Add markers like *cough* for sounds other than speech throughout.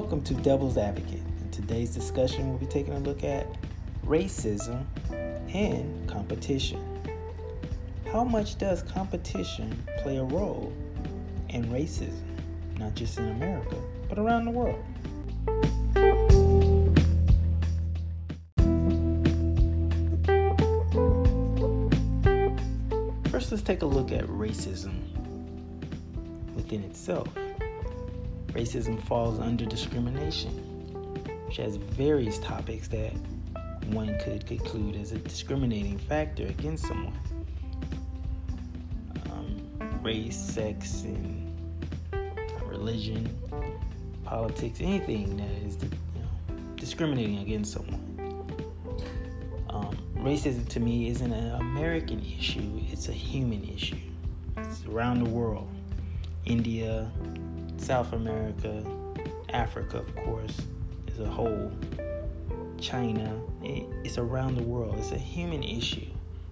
Welcome to Devil's Advocate. In today's discussion, we'll be taking a look at racism and competition. How much does competition play a role in racism, not just in America, but around the world? First, let's take a look at racism within itself. Racism falls under discrimination, which has various topics that one could conclude as a discriminating factor against someone. Um, race, sex, and religion, politics, anything that is you know, discriminating against someone. Um, racism to me isn't an American issue, it's a human issue. It's around the world. India, South America, Africa, of course, as a whole, China, it, it's around the world. It's a human issue.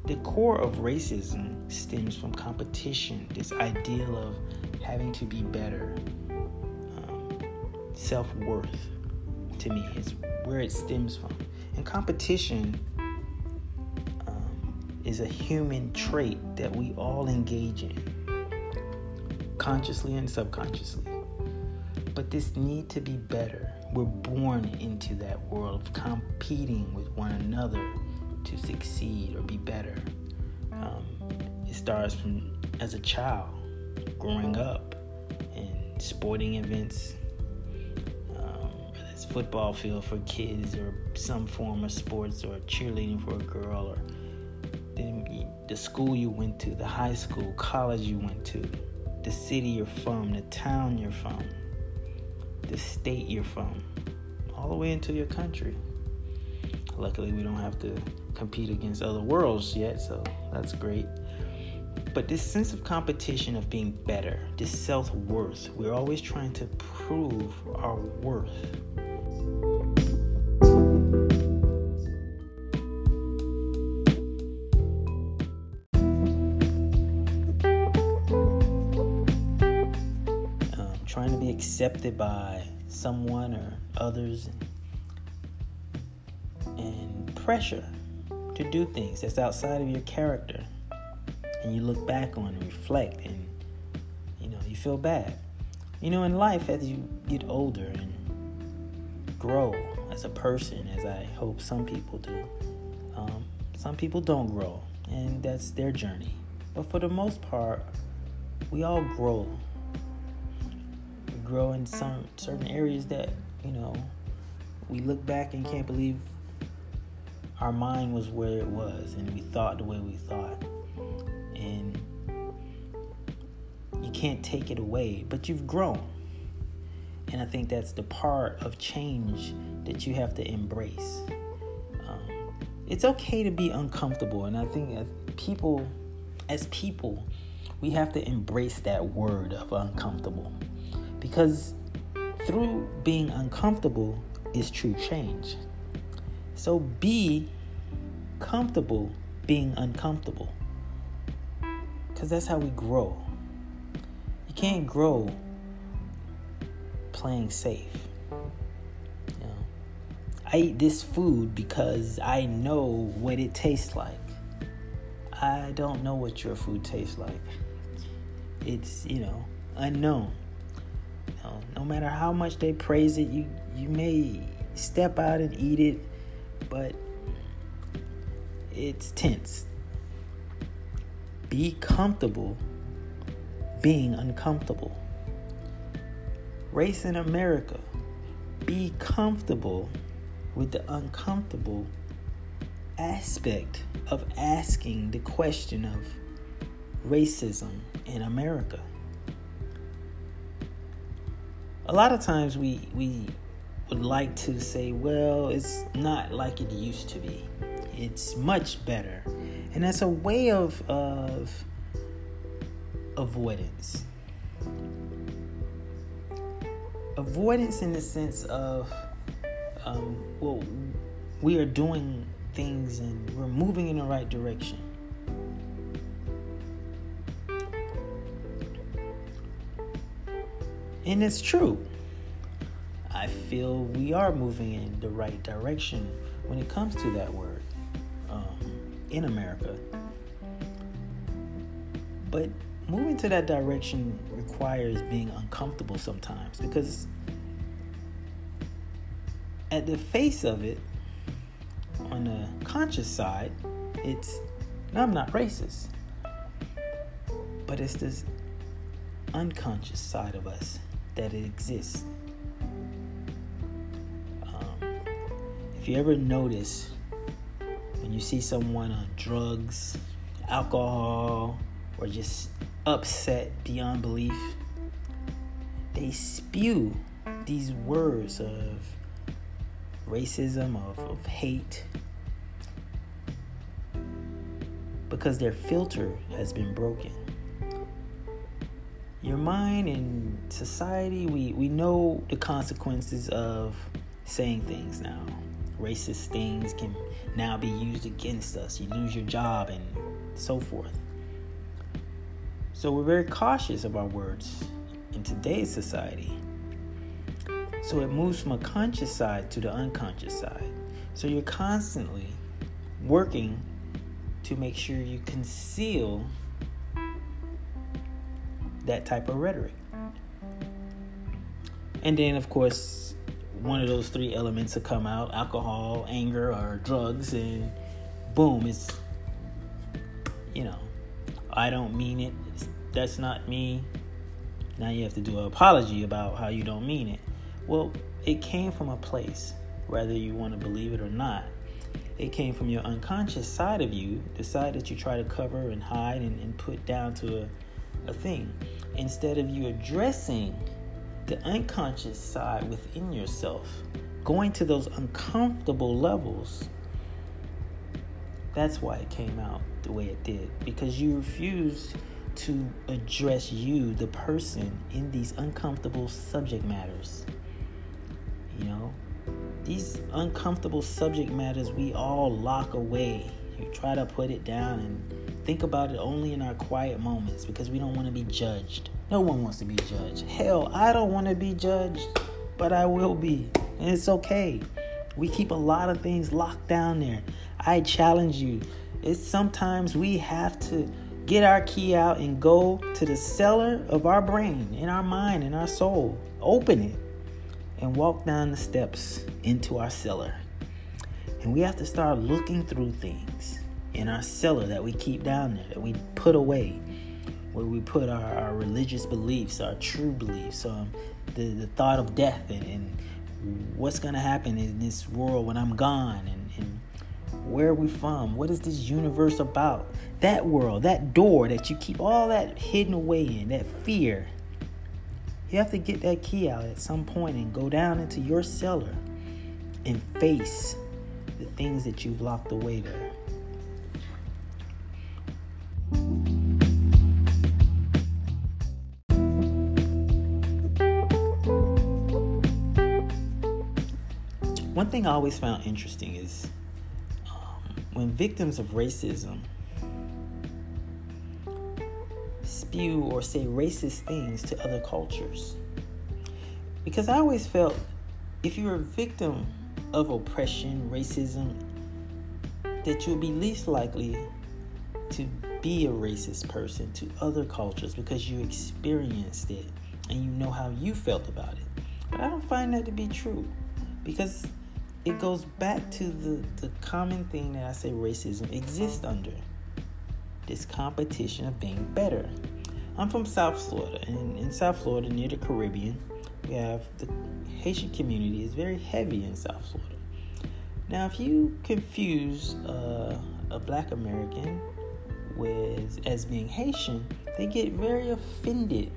The core of racism stems from competition, this ideal of having to be better, um, self worth, to me, is where it stems from. And competition um, is a human trait that we all engage in, consciously and subconsciously. But this need to be better. We're born into that world of competing with one another to succeed or be better. Um, it starts from as a child, growing up and sporting events, um, it's football field for kids or some form of sports or cheerleading for a girl or the, the school you went to, the high school, college you went to, the city you're from, the town you're from the state you're from, all the way into your country. Luckily, we don't have to compete against other worlds yet, so that's great. But this sense of competition, of being better, this self worth, we're always trying to prove our worth. Trying to be accepted by someone or others and, pressure to do things that's outside of your character. And you look back on and reflect and you know you feel bad. You know in life as you get older and grow as a person as i hope some people do um, some people don't grow and that's their journey. But for the most part we all grow grow in some certain areas that you know we look back and can't believe our mind was where it was and we thought the way we thought. And you can't take it away but you've grown. And i think that's the part of change that you have to embrace. Um, it's okay to be uncomfortable and i think as people as people we have to embrace that word of uncomfortable because through being uncomfortable is true change. So be comfortable being uncomfortable. Because that's how we grow. You can't grow playing safe. You know, I eat this food because I know what it tastes like. I don't know what your food tastes like. It's, you know, unknown know, no matter how much they praise it, you you may step out and eat it, but it's tense. Be comfortable being uncomfortable. Race in America. Be comfortable with the uncomfortable aspect of asking the question of racism in America a lot of times we we would like to say, well, it's not like it used to be. It's much better. And that's a way of of avoidance. Avoidance in the sense of um, well, we are doing things and we're moving in the right direction. And it's true. I feel we are moving in the right direction when it comes to that word um, in America. But moving to that direction requires being uncomfortable sometimes because at the face of it, on the conscious side, it's I'm not racist. But it's this unconscious side of us that it exists. Um, if you ever notice when you see someone on drugs, alcohol, or just upset beyond belief, they spew these words of racism, of, of hate, because their filter has been broken. Your mind and society, we, we know the consequences of saying things now. Racist things can now be used against us. You lose your job and so forth. So we're very cautious of our words in today's society. So it moves from a conscious side to the unconscious side. So you're constantly working to make sure you conceal that type of rhetoric. And then, of course, one of those three elements will come out alcohol, anger, or drugs, and boom, it's, you know, I don't mean it. That's not me. Now you have to do an apology about how you don't mean it. Well, it came from a place, whether you want to believe it or not. It came from your unconscious side of you, the side that you try to cover and hide and, and put down to a, a thing. Instead of you addressing the unconscious side within yourself, going to those uncomfortable levels, that's why it came out the way it did. Because you refused to address you, the person, in these uncomfortable subject matters. You know, these uncomfortable subject matters we all lock away. You try to put it down and think about it only in our quiet moments because we don't want to be judged. No one wants to be judged. Hell, I don't want to be judged, but I will be. And it's okay. We keep a lot of things locked down there. I challenge you. It's sometimes we have to get our key out and go to the cellar of our brain, in our mind, in our soul. Open it and walk down the steps into our cellar. And we have to start looking through things in our cellar that we keep down there, that we put away, where we put our, our religious beliefs, our true beliefs, um, the, the thought of death and, and what's going to happen in this world when I'm gone and, and where are we from? What is this universe about? That world, that door that you keep all that hidden away in, that fear, you have to get that key out at some point and go down into your cellar and face the things that you've locked away there. Thing I always found interesting is um, when victims of racism spew or say racist things to other cultures. Because I always felt if you're a victim of oppression, racism, that you'll be least likely to be a racist person to other cultures because you experienced it and you know how you felt about it. But I don't find that to be true because it goes back to the, the common thing that I say racism exists under this competition of being better. I'm from South Florida, and in South Florida, near the Caribbean, we have the Haitian community is very heavy in South Florida. Now, if you confuse uh, a Black American with as being Haitian, they get very offended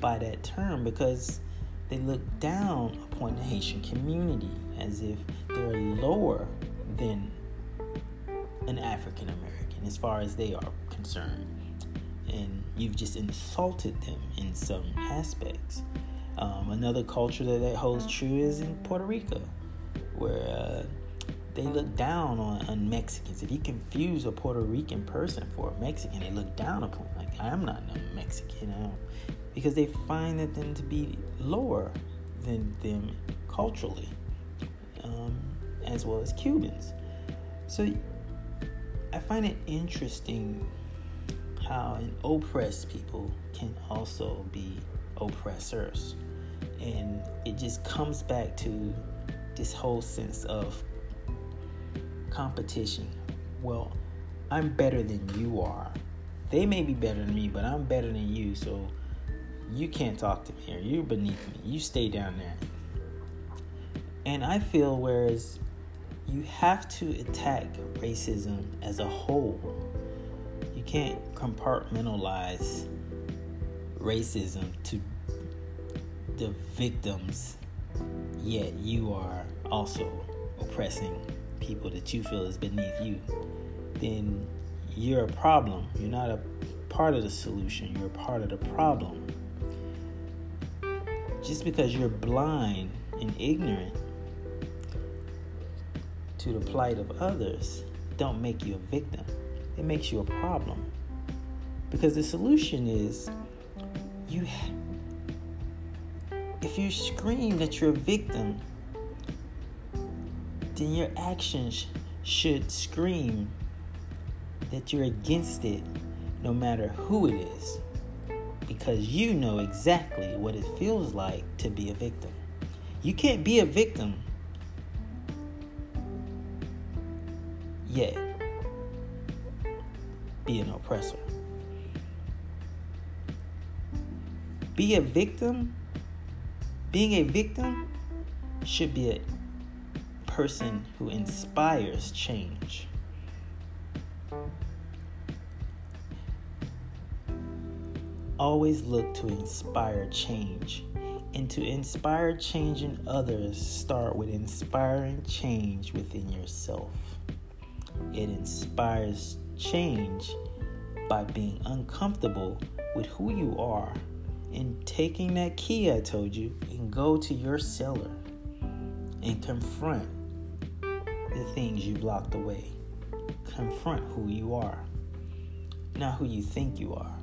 by that term because they look down upon the Haitian community as if they're lower than an African American as far as they are concerned. And you've just insulted them in some aspects. Um, another culture that, that holds true is in Puerto Rico, where uh, they look down on, on, Mexicans. If you confuse a Puerto Rican person for a Mexican, they look down upon like I'm not no Mexican, because they find that them to be lower than them culturally, um, as well as Cubans. So I find it interesting how an oppressed people can also be oppressors. And it just comes back to this whole sense of competition. Well, I'm better than you are. They may be better than me, but I'm better than you, so you can't talk to me or you're beneath me. You stay down there. And I feel whereas you have to attack racism as a whole. You can't compartmentalize racism to the victims, yet you are also oppressing people that you feel is beneath you. Then you're a problem. You're not a part of the solution, you're a part of the problem. Just because you're blind and ignorant to the plight of others don't make you a victim. It makes you a problem. Because the solution is you if you scream that you're a victim, then your actions should scream that you're against it no matter who it is because you know exactly what it feels like to be a victim. You can't be a victim yet be an oppressor. Be a victim, being a victim should be a person who inspires change. Always look to inspire change. And to inspire change in others, start with inspiring change within yourself. It inspires change by being uncomfortable with who you are and taking that key I told you and go to your cellar and confront the things you've locked away. Confront who you are, not who you think you are.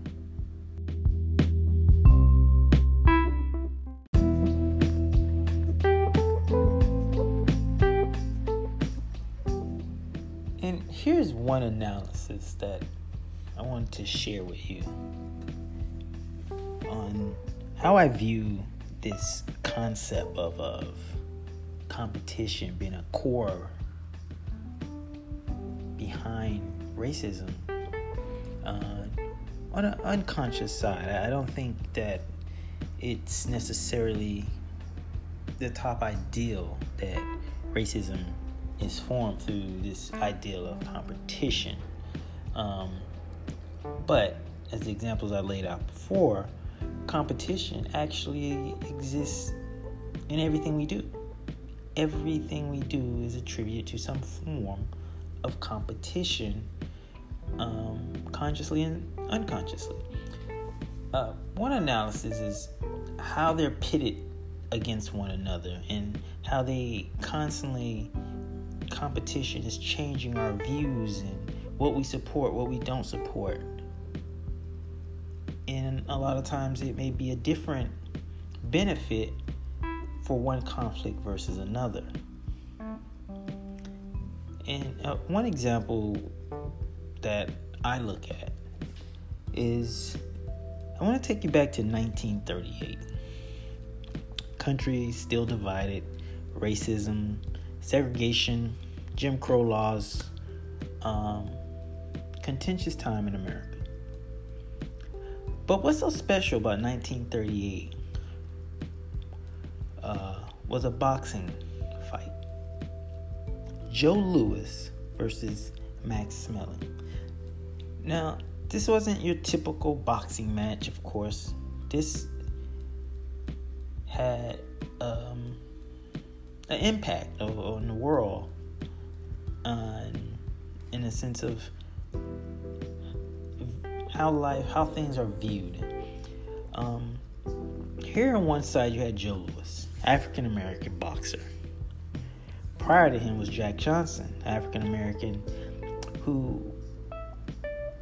One analysis that I want to share with you on how I view this concept of, of competition being a core behind racism. Uh, on an unconscious side, I don't think that it's necessarily the top ideal that racism is formed through this ideal of competition. Um, but as the examples I laid out before, competition actually exists in everything we do. Everything we do is attributed to some form of competition, um, consciously and unconsciously. Uh, one analysis is how they're pitted against one another and how they constantly competition is changing our views and what we support, what we don't support. And a lot of times it may be a different benefit for one conflict versus another. And uh, one example that I look at is I want to take you back to 1938. Country still divided, racism, segregation, Jim Crow laws, um, contentious time in America. But what's so special about 1938 uh, was a boxing fight. Joe Louis versus Max Schmeling. Now, this wasn't your typical boxing match, of course. This had um, an impact on the world in a sense of how life, how things are viewed. Um, here on one side, you had Joe Louis, African American boxer. Prior to him was Jack Johnson, African American, who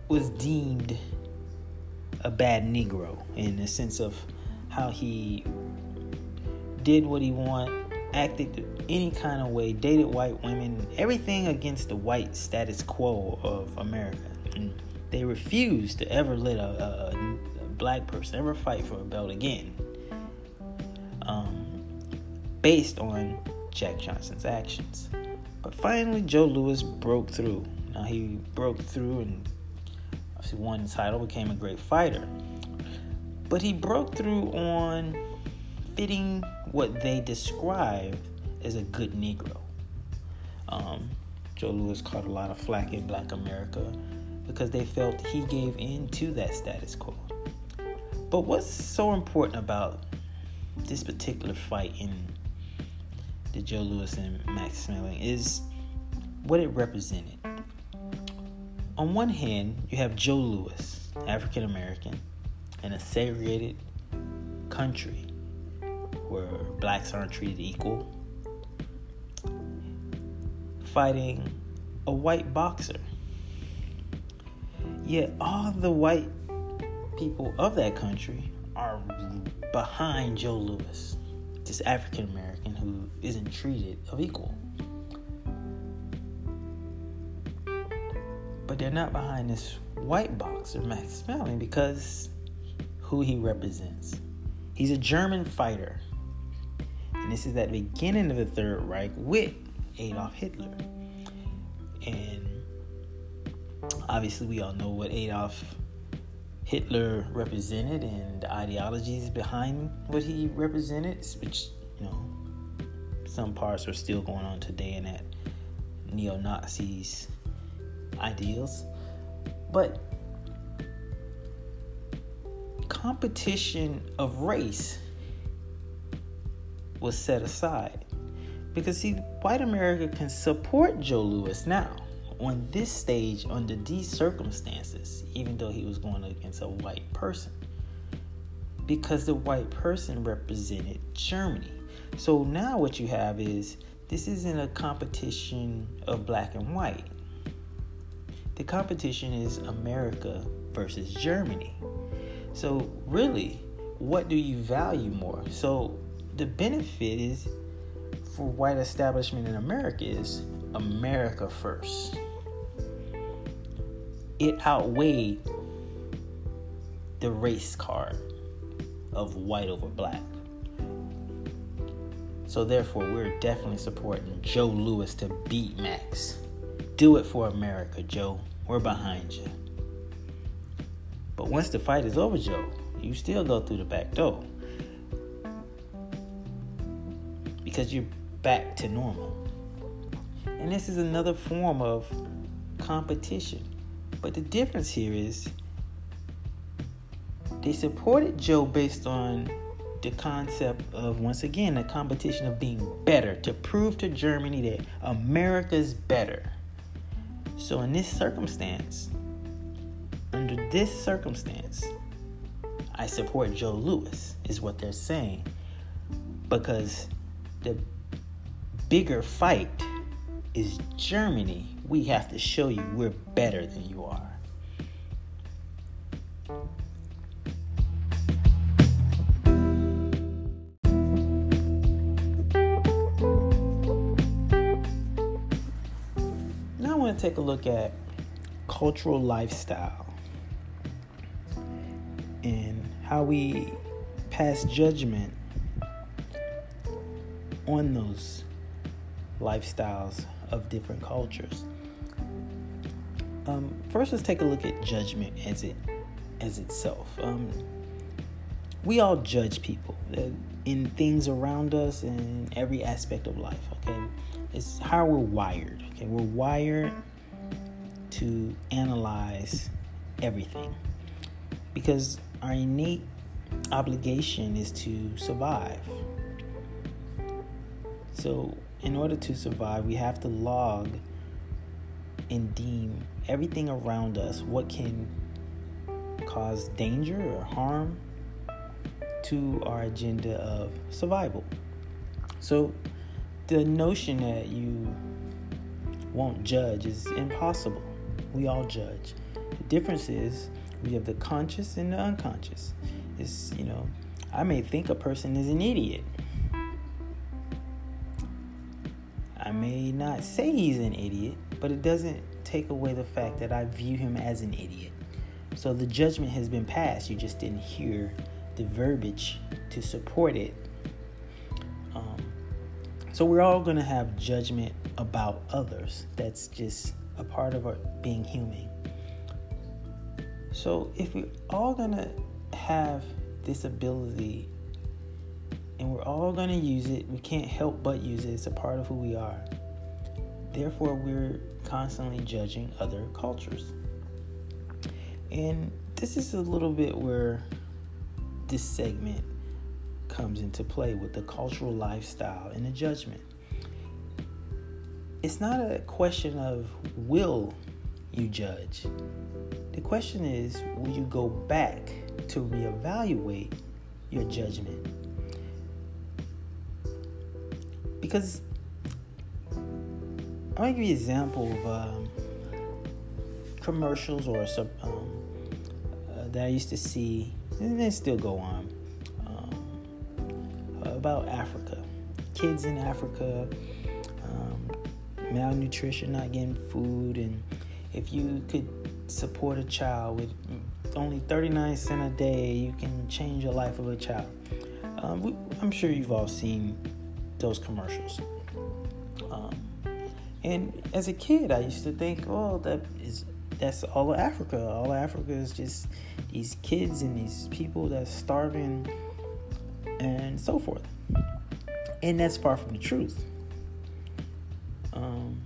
was deemed a bad Negro in the sense of how he did what he wanted, acted any kind of way, dated white women, everything against the white status quo of America. And they refused to ever let a, a, a black person ever fight for a belt again. Um, based on Jack Johnson's actions. But finally, Joe Louis broke through. Now he broke through and obviously won the title, became a great fighter. But he broke through on fitting what they described as a good Negro. Um, Joe Louis caught a lot of flack in Black America because they felt he gave in to that status quo. But what's so important about this particular fight in the Joe Louis and Max Schmeling is what it represented. On one hand, you have Joe Louis, African American, in a segregated country where blacks aren't treated equal, fighting a white boxer. Yet all the white people of that country are behind Joe Louis, this African American who isn't treated of equal. But they're not behind this white boxer, Max Schmeling, because who he represents. He's a German fighter. And this is at the beginning of the Third Reich with Adolf Hitler. And obviously, we all know what Adolf Hitler represented and the ideologies behind what he represented, which, you know, some parts are still going on today in that neo Nazis ideals. But competition of race was set aside. Because, see, white America can support Joe Louis now on this stage under these circumstances, even though he was going against a white person. Because the white person represented Germany. So now what you have is this isn't a competition of black and white. The competition is America versus Germany. So, really, what do you value more? So, the benefit is for white establishment in America is America first. It outweighed the race card of white over black. So therefore, we're definitely supporting Joe Louis to beat Max. Do it for America, Joe. We're behind you. But once the fight is over, Joe, you still go through the back door. Because you're back to normal. And this is another form of competition. But the difference here is they supported Joe based on the concept of, once again, a competition of being better, to prove to Germany that America's better. So, in this circumstance, under this circumstance, I support Joe Louis, is what they're saying. Because the bigger fight is Germany. We have to show you we're better than you are. Now I want to take a look at cultural lifestyle and how we pass judgment on those lifestyles of different cultures. Um, first, let's take a look at judgment as it as itself. Um, we all judge people uh, in things around us in every aspect of life. Okay, it's how we're wired. Okay, we're wired to analyze everything because our innate obligation is to survive. So, in order to survive, we have to log and deem everything around us what can cause danger or harm to our agenda of survival. So, the notion that you won't judge is impossible. We all judge. The difference is we have the conscious and the unconscious. It's, you know, I may think a person is an idiot not say he's an idiot, but it doesn't take away the fact that I view him as an idiot. So the judgment has been passed. You just didn't hear the verbiage to support it. Um, so we're all going to have judgment about others. That's just a part of our being human. So if we're all going to have this ability and we're all going to use it, we can't help but use it. It's a part of who we are. Therefore, we're constantly judging other cultures. And this is a little bit where this segment comes into play with the cultural lifestyle and the judgment. It's not a question of will you judge. The question is, will you go back to reevaluate your judgment? Because I'm gonna give you an example of um, commercials or um, uh, that I used to see, and they still go on, um, about Africa. Kids in Africa, um, malnutrition, not getting food, and if you could support a child with only 39 cents a day, you can change the life of a child. Um, we, I'm sure you've all seen those commercials. And as a kid, I used to think, oh, that is that's all of Africa. All of Africa is just these kids and these people that's starving and so forth. And that's far from the truth. Um,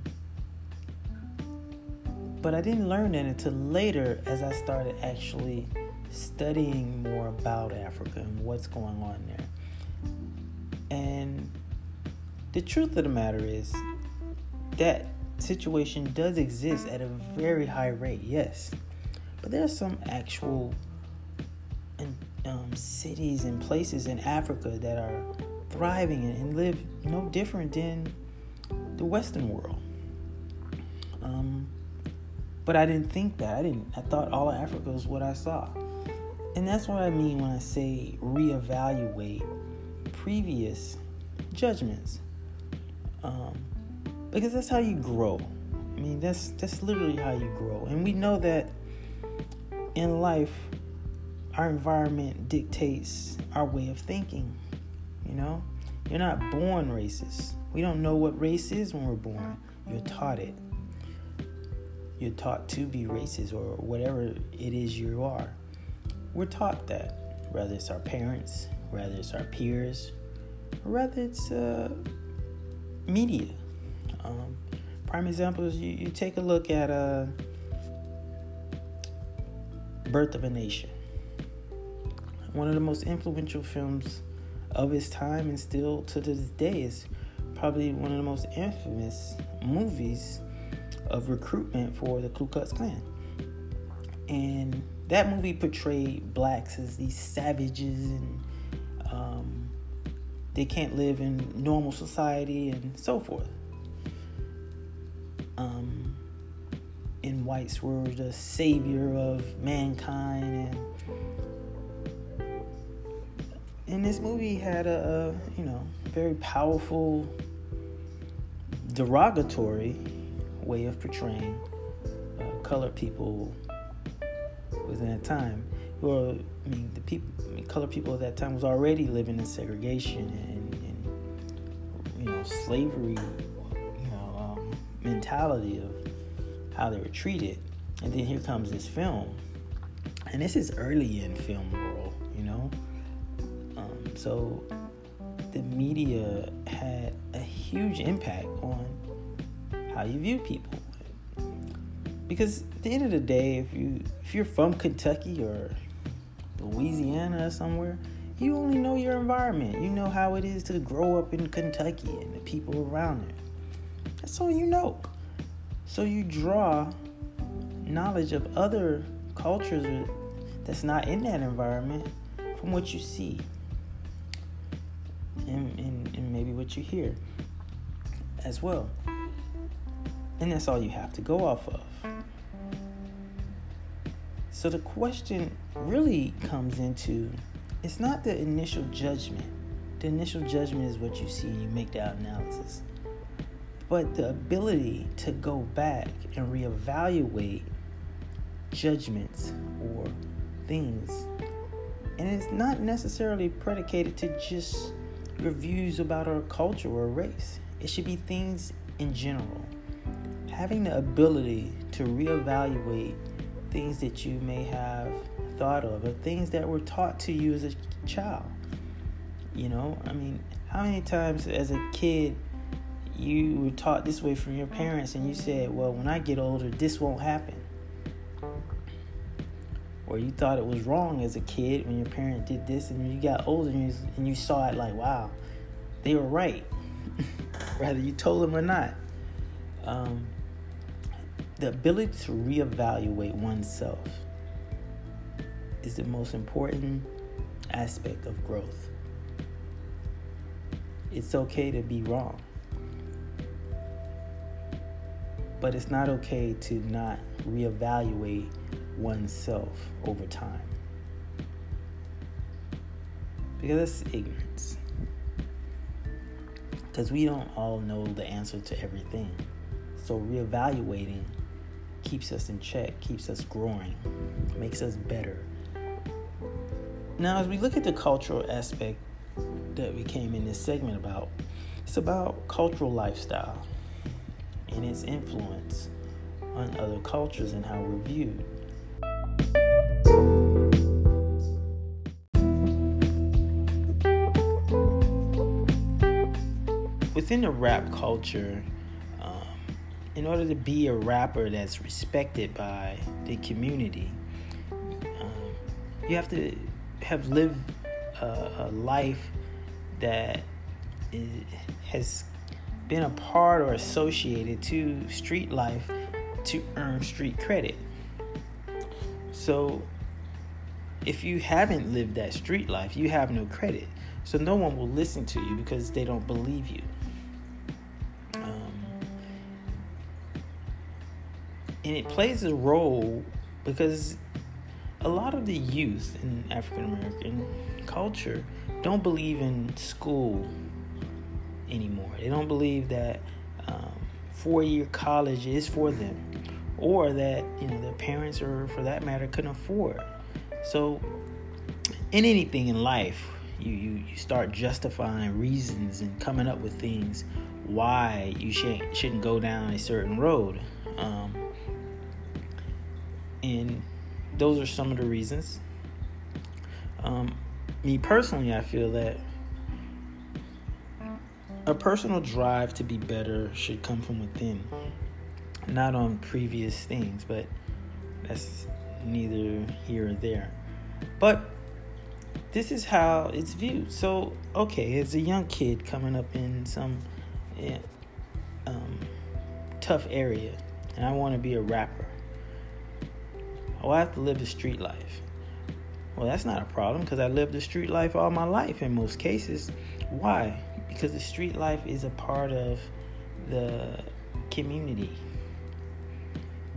but I didn't learn that until later as I started actually studying more about Africa and what's going on there. And the truth of the matter is that situation does exist at a very high rate, yes. But there are some actual um, cities and places in Africa that are thriving and live no different than the Western world. Um, but I didn't think that. I didn't. I thought all of Africa was what I saw, and that's what I mean when I say reevaluate previous judgments. Um, because that's how you grow. I mean, that's that's literally how you grow. And we know that in life, our environment dictates our way of thinking. You know, you're not born racist. We don't know what race is when we're born. You're taught it. You're taught to be racist or whatever it is you are. We're taught that, whether it's our parents, whether it's our peers, or whether it's uh, media. Um, prime example is you, you take a look at uh, Birth of a Nation. One of the most influential films of its time and still to this day is probably one of the most infamous movies of recruitment for the Ku Klux Klan. And that movie portrayed blacks as these savages and um, they can't live in normal society and so forth um, and whites were the savior of mankind. And and this movie had a, a you know very powerful derogatory way of portraying uh, colored people within that time. Well i mean the people I mean, colored people at that time was already living in segregation and, and you know slavery mentality of how they were treated. And then here comes this film. And this is early in film world, you know? Um, so the media had a huge impact on how you view people. Because at the end of the day, if you if you're from Kentucky or Louisiana or somewhere, you only know your environment. You know how it is to grow up in Kentucky and the people around there. That's all you know. So you draw knowledge of other cultures that's not in that environment from what you see and, and, and maybe what you hear as well. And that's all you have to go off of. So the question really comes into it's not the initial judgment. The initial judgment is what you see and you make that analysis. But the ability to go back and reevaluate judgments or things. And it's not necessarily predicated to just reviews about our culture or race. It should be things in general. Having the ability to reevaluate things that you may have thought of or things that were taught to you as a child. You know, I mean, how many times as a kid you were taught this way from your parents and you said, well, when I get older, this won't happen? Or you thought it was wrong as a kid when your parent did this and you got older and you, saw it like, wow, they were right. *laughs* Whether you told them or not. Um, the ability to reevaluate oneself is the most important aspect of growth. It's okay to be wrong. But it's not okay to not reevaluate oneself over time. Because that's ignorance. Because we don't all know the answer to everything. So reevaluating keeps us in check, keeps us growing, makes us better. Now, as we look at the cultural aspect that we came in this segment about, it's about cultural lifestyle and its influence on other cultures and how we're viewed. Within the rap culture, um, in order to be a rapper that's respected by the community, um, you have to have lived a, a life that is, has been a part or associated to street life to earn street credit. So, if you haven't lived that street life, you have no credit. So, no one will listen to you because they don't believe you. Um, and it plays a role because a lot of the youth in African American culture don't believe in school anymore. They don't believe that um, four-year college is for them, or that you know their parents, or for that matter, couldn't afford. So, in anything in life, you you, you start justifying reasons and coming up with things why you shouldn't shouldn't go down a certain road. Um, and those are some of the reasons. Um, me personally, I feel that a personal drive to be better should come from within, not on previous things, but that's neither here or there. But this is how it's viewed. So, okay, as a young kid coming up in some yeah, um, tough area, and I want to be a rapper oh, I have to live the street life. Well, that's not a problem because I lived the street life all my life in most cases. Why? Because the street life is a part of the community.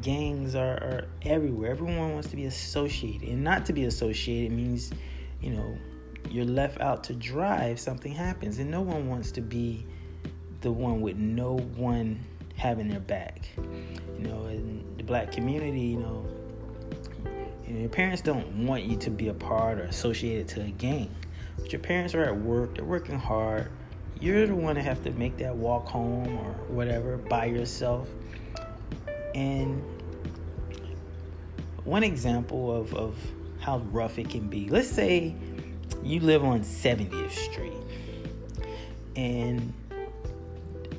Gangs are, are everywhere. Everyone wants to be associated. And not to be associated means, you know, you're left out to dry if something happens. And no one wants to be the one with no one having their back. You know, in the black community, you know, you know, your parents don't want you to be a part or associated to a gang. But your parents are at work, they're working hard. You're the one that have to make that walk home or whatever by yourself. And one example of, of how rough it can be. Let's say you live on 70th Street and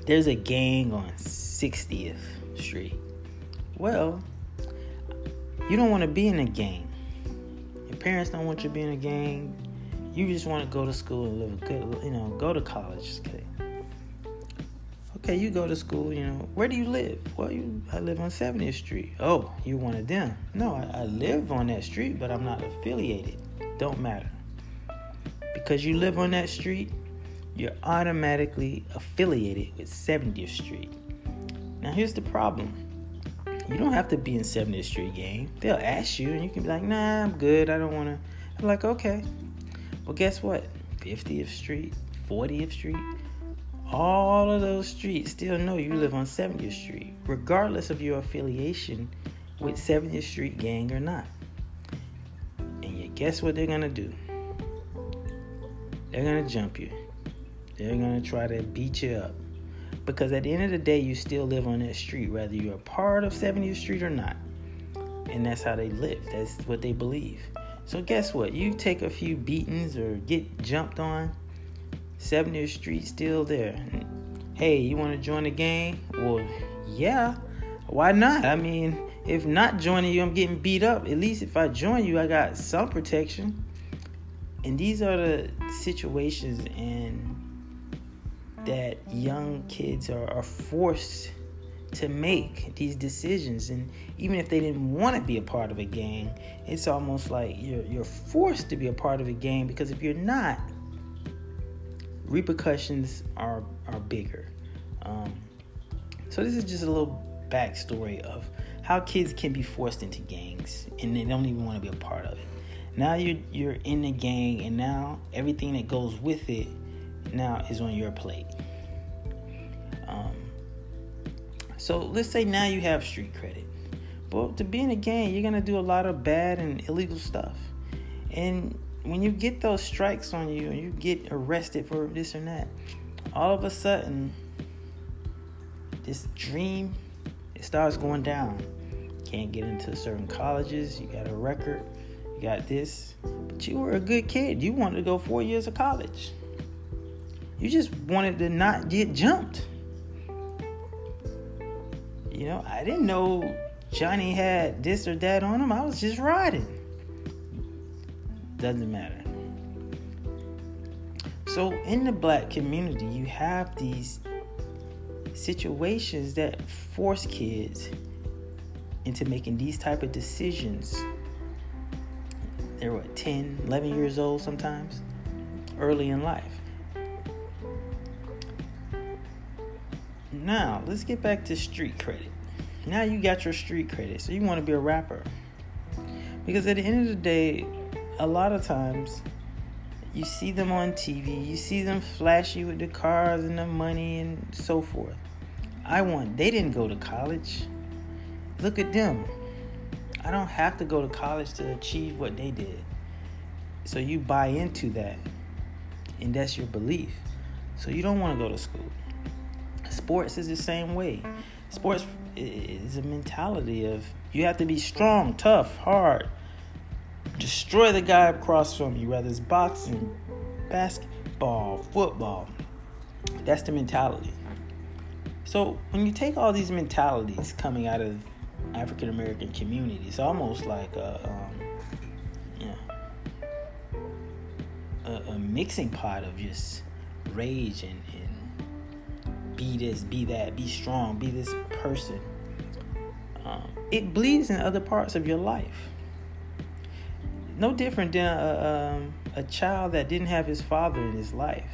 there's a gang on 60th Street. Well, you don't want to be in a gang. Your parents don't want you to be in a gang. You just want to go to school and live a good, you know, go to college. Okay. Okay, you go to school, you know. Where do you live? Well, you, I live on 70th Street. Oh, you're one of them. No, I, I live on that street, but I'm not affiliated. Don't matter. Because you live on that street, you're automatically affiliated with 70th Street. Now, here's the problem you don't have to be in 70th Street game. They'll ask you, and you can be like, nah, I'm good. I don't want to. I'm like, okay. Well, guess what? 50th Street, 40th Street, all of those streets still know you live on 70th Street, regardless of your affiliation with 70th Street Gang or not. And you guess what they're gonna do? They're gonna jump you. They're gonna try to beat you up. Because at the end of the day, you still live on that street, whether you're a part of 70th Street or not. And that's how they live. That's what they believe. So guess what? You take a few beatings or get jumped on, 70th Street still there. Hey, you want to join the gang? Well, yeah. Why not? I mean, if not joining you, I'm getting beat up. At least if I join you, I got some protection. And these are the situations and that young kids are, are forced to make these decisions and even if they didn't want to be a part of a gang it's almost like you're you're forced to be a part of a gang because if you're not repercussions are are bigger um, so this is just a little backstory of how kids can be forced into gangs and they don't even want to be a part of it now you're you're in the gang and now everything that goes with it now is on your plate. Um, so let's say now you have street credit. But to be in a gang, you're gonna do a lot of bad and illegal stuff. And when you get those strikes on you and you get arrested for this or that, all of a sudden this dream it starts going down. Can't get into certain colleges, you got a record, you got this. But you were a good kid. You wanted to go four years of college. You just wanted to not get jumped. You know, I didn't know Johnny had this or that on him. I was just riding. Doesn't matter. So in the black community, you have these situations that force kids into making these type of decisions. They're what 10, 11 years old sometimes, early in life. Now, let's get back to street credit. Now you got your street credit, so you want to be a rapper. Because at the end of the day, a lot of times you see them on TV, you see them flashy with the cars and the money and so forth. I want, they didn't go to college. Look at them. I don't have to go to college to achieve what they did. So you buy into that, and that's your belief. So you don't want to go to school. Sports is the same way. Sports is a mentality of you have to be strong, tough, hard, destroy the guy across from you, whether it's boxing, basketball, football. That's the mentality. So when you take all these mentalities coming out of African American community, it's almost like a, um, know, a, a mixing pot of just rage and, and be this, be that, be strong, be this person. Um, it bleeds in other parts of your life. No different than a, um, a child that didn't have his father in his life.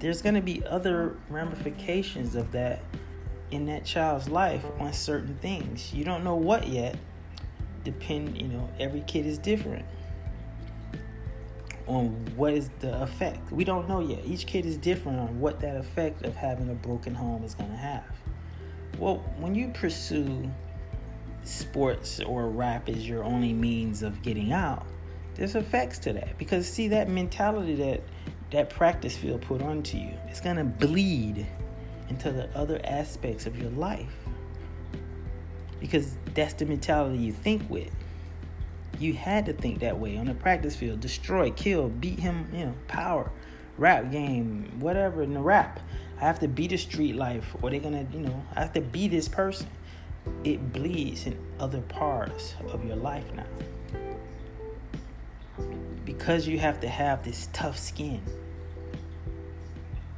There's going to be other ramifications of that in that child's life on certain things. You don't know what yet. Depend, you know, every kid is different on what is the effect. We don't know yet. Each kid is different on what that effect of having a broken home is going to have. Well, when you pursue sports or rap as your only means of getting out, there's effects to that because see that mentality that that practice field put onto you, it's going to bleed into the other aspects of your life because that's the mentality you think with. You had to think that way on the practice field. Destroy, kill, beat him, you know, power, rap game, whatever in the rap. I have to beat a street life, or they're gonna, you know, I have to be this person. It bleeds in other parts of your life now. Because you have to have this tough skin.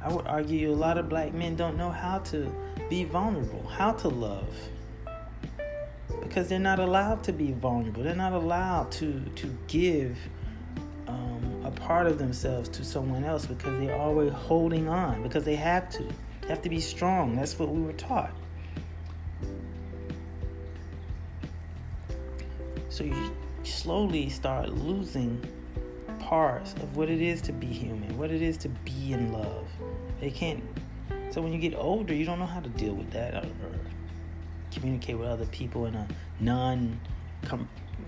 I would argue a lot of black men don't know how to be vulnerable, how to love because they're not allowed to be vulnerable. They're not allowed to to give um, a part of themselves to someone else because they're always holding on because they have to. They have to be strong. That's what we were taught. So you slowly start losing parts of what it is to be human, what it is to be in love, They can't. So when you get older, you don't know how to deal with that or, communicate with other people in a non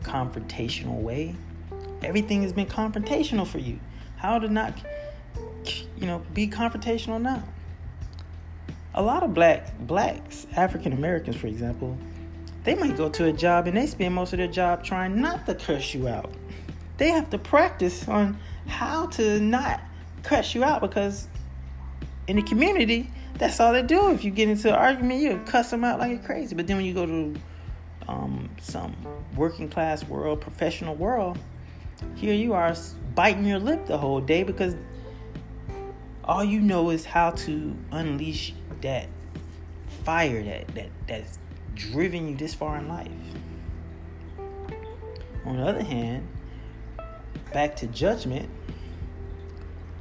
confrontational way. Everything has been confrontational for you. How to not, you know, be confrontational now? A lot of black blacks, African Americans, for example, they might go to a job and they spend most of their job trying not to curse you out. They have to practice on how to not cuss you out because in the community, that's all they do. If you get into an argument, you cuss them out like you're crazy. But then when you go to um, some working class world, professional world, here you are biting your lip the whole day because all you know is how to unleash that fire that that that's driven you this far in life. On the other hand, back to judgment,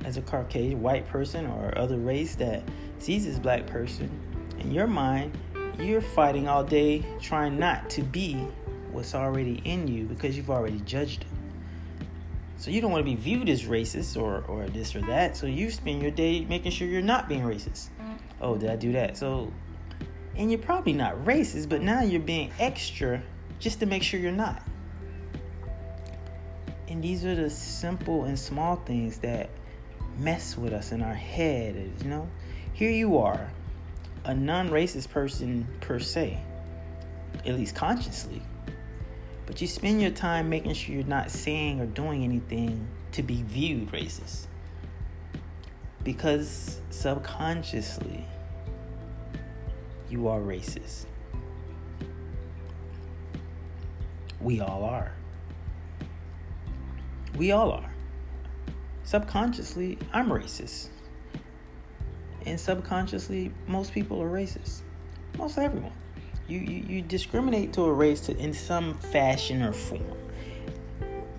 as a Caucasian white person or other race that sees this black person, in your mind, you're fighting all day trying not to be what's already in you because you've already judged them. So you don't want to be viewed as racist or, or this or that. So you spend your day making sure you're not being racist. Oh, did I do that? So, and you're probably not racist, but now you're being extra just to make sure you're not. And these are the simple and small things that mess with us in our head. You know, here you are, a non-racist person per se, at least consciously, but you spend your time making sure you're not saying or doing anything to be viewed racist. Because subconsciously, you are racist. We all are. We all are subconsciously, I'm racist. And subconsciously, most people are racist. Most everyone. You, you, you discriminate to a race to, in some fashion or form.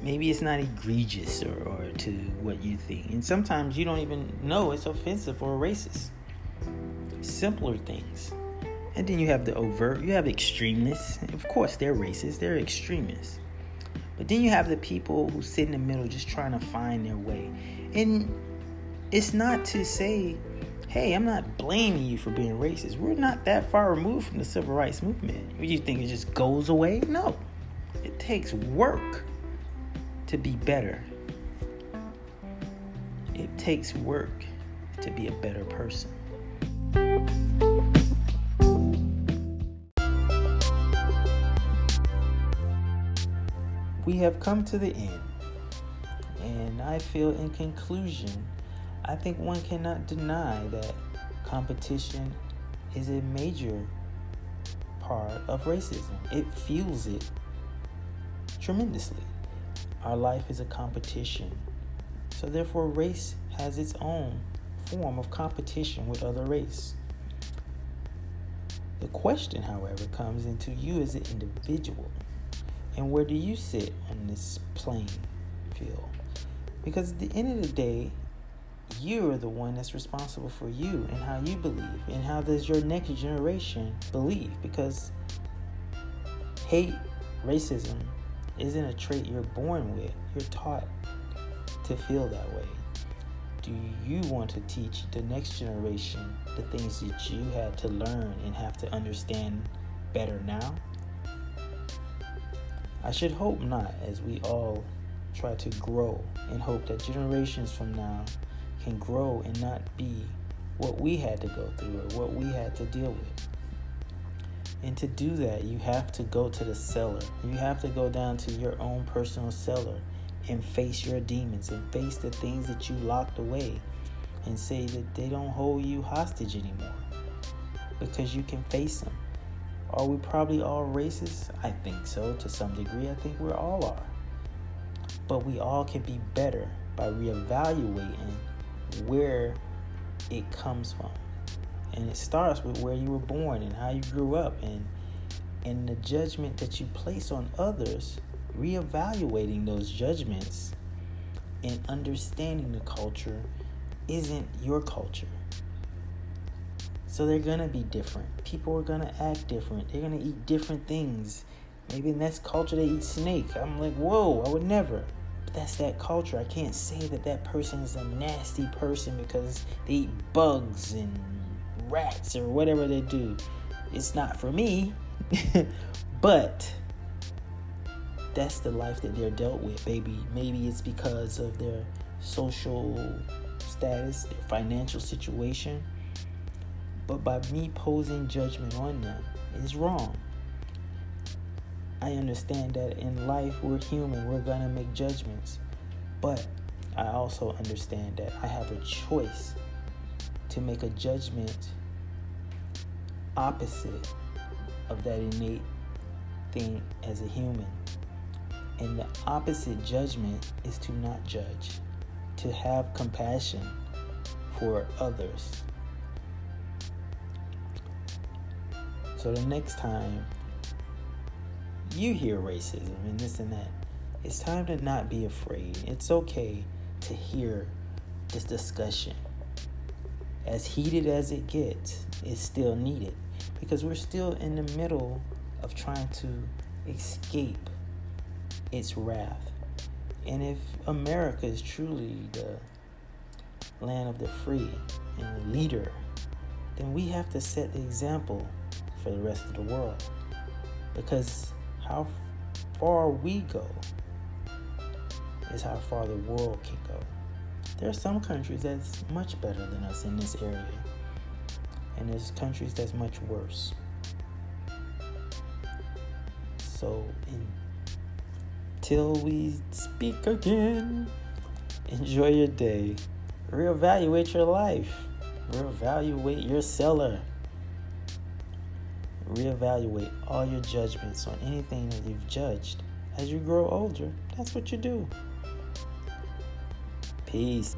Maybe it's not egregious or, or to what you think. And sometimes you don't even know it's offensive or racist. Simpler things. And then you have the overt, you have extremists. Of course, they're racist, they're extremists. But then you have the people who sit in the middle just trying to find their way. And it's not to say, hey, I'm not blaming you for being racist. We're not that far removed from the civil rights movement. Do You think it just goes away? No. It takes work to be better. It takes work to be a better person. we have come to the end. And I feel, in conclusion, I think one cannot deny that competition is a major part of racism. It fuels it tremendously. Our life is a competition. So, therefore, race has its own form of competition with other race. The question, however, comes into you as an individual. And where do you sit on this playing field? Because at the end of the day, you are the one that's responsible for you and how you believe and how does your next generation believe? Because hate racism isn't a trait you're born with. You're taught to feel that way. Do you want to teach the next generation the things that you had to learn and have to understand better now? I should hope not, as we all try to grow and hope that generations from now can grow and not be what we had to go through or what we had to deal with. And to do that, you have to go to the cellar. You have to go down to your own personal cellar and face your demons and face the things that you locked away and say that they don't hold you hostage anymore because you can face them. Are we probably all racist? I think so to some degree. I think we all are. But we all can be better by reevaluating where it comes from. And it starts with where you were born and how you grew up and and the judgment that you place on others, reevaluating those judgments and understanding the culture isn't your culture. So they're gonna be different. People are gonna act different. They're gonna eat different things. Maybe in this culture they eat snake. I'm like, whoa, I would never. That's that culture. I can't say that that person is a nasty person because they eat bugs and rats or whatever they do. It's not for me. *laughs* but that's the life that they're dealt with, baby. Maybe it's because of their social status, their financial situation. But by me posing judgment on them is wrong. I understand that in life we're human, we're gonna make judgments. But I also understand that I have a choice to make a judgment opposite of that innate thing as a human. And the opposite judgment is to not judge, to have compassion for others. So the next time you hear racism and this and that, it's time to not be afraid. It's okay to hear this discussion. As heated as it gets, it's still needed because we're still in the middle of trying to escape its wrath. And if America is truly the land of the free and the leader, then we have to set the example for the rest of the world. Because how far we go is how far the world can go. There are some countries that's much better than us in this area, and there's countries that's much worse. So, until we speak again, enjoy your day. Reevaluate your life. Reevaluate your cellar reevaluate all your judgments on anything that you've judged as you grow older. That's what you do. Peace.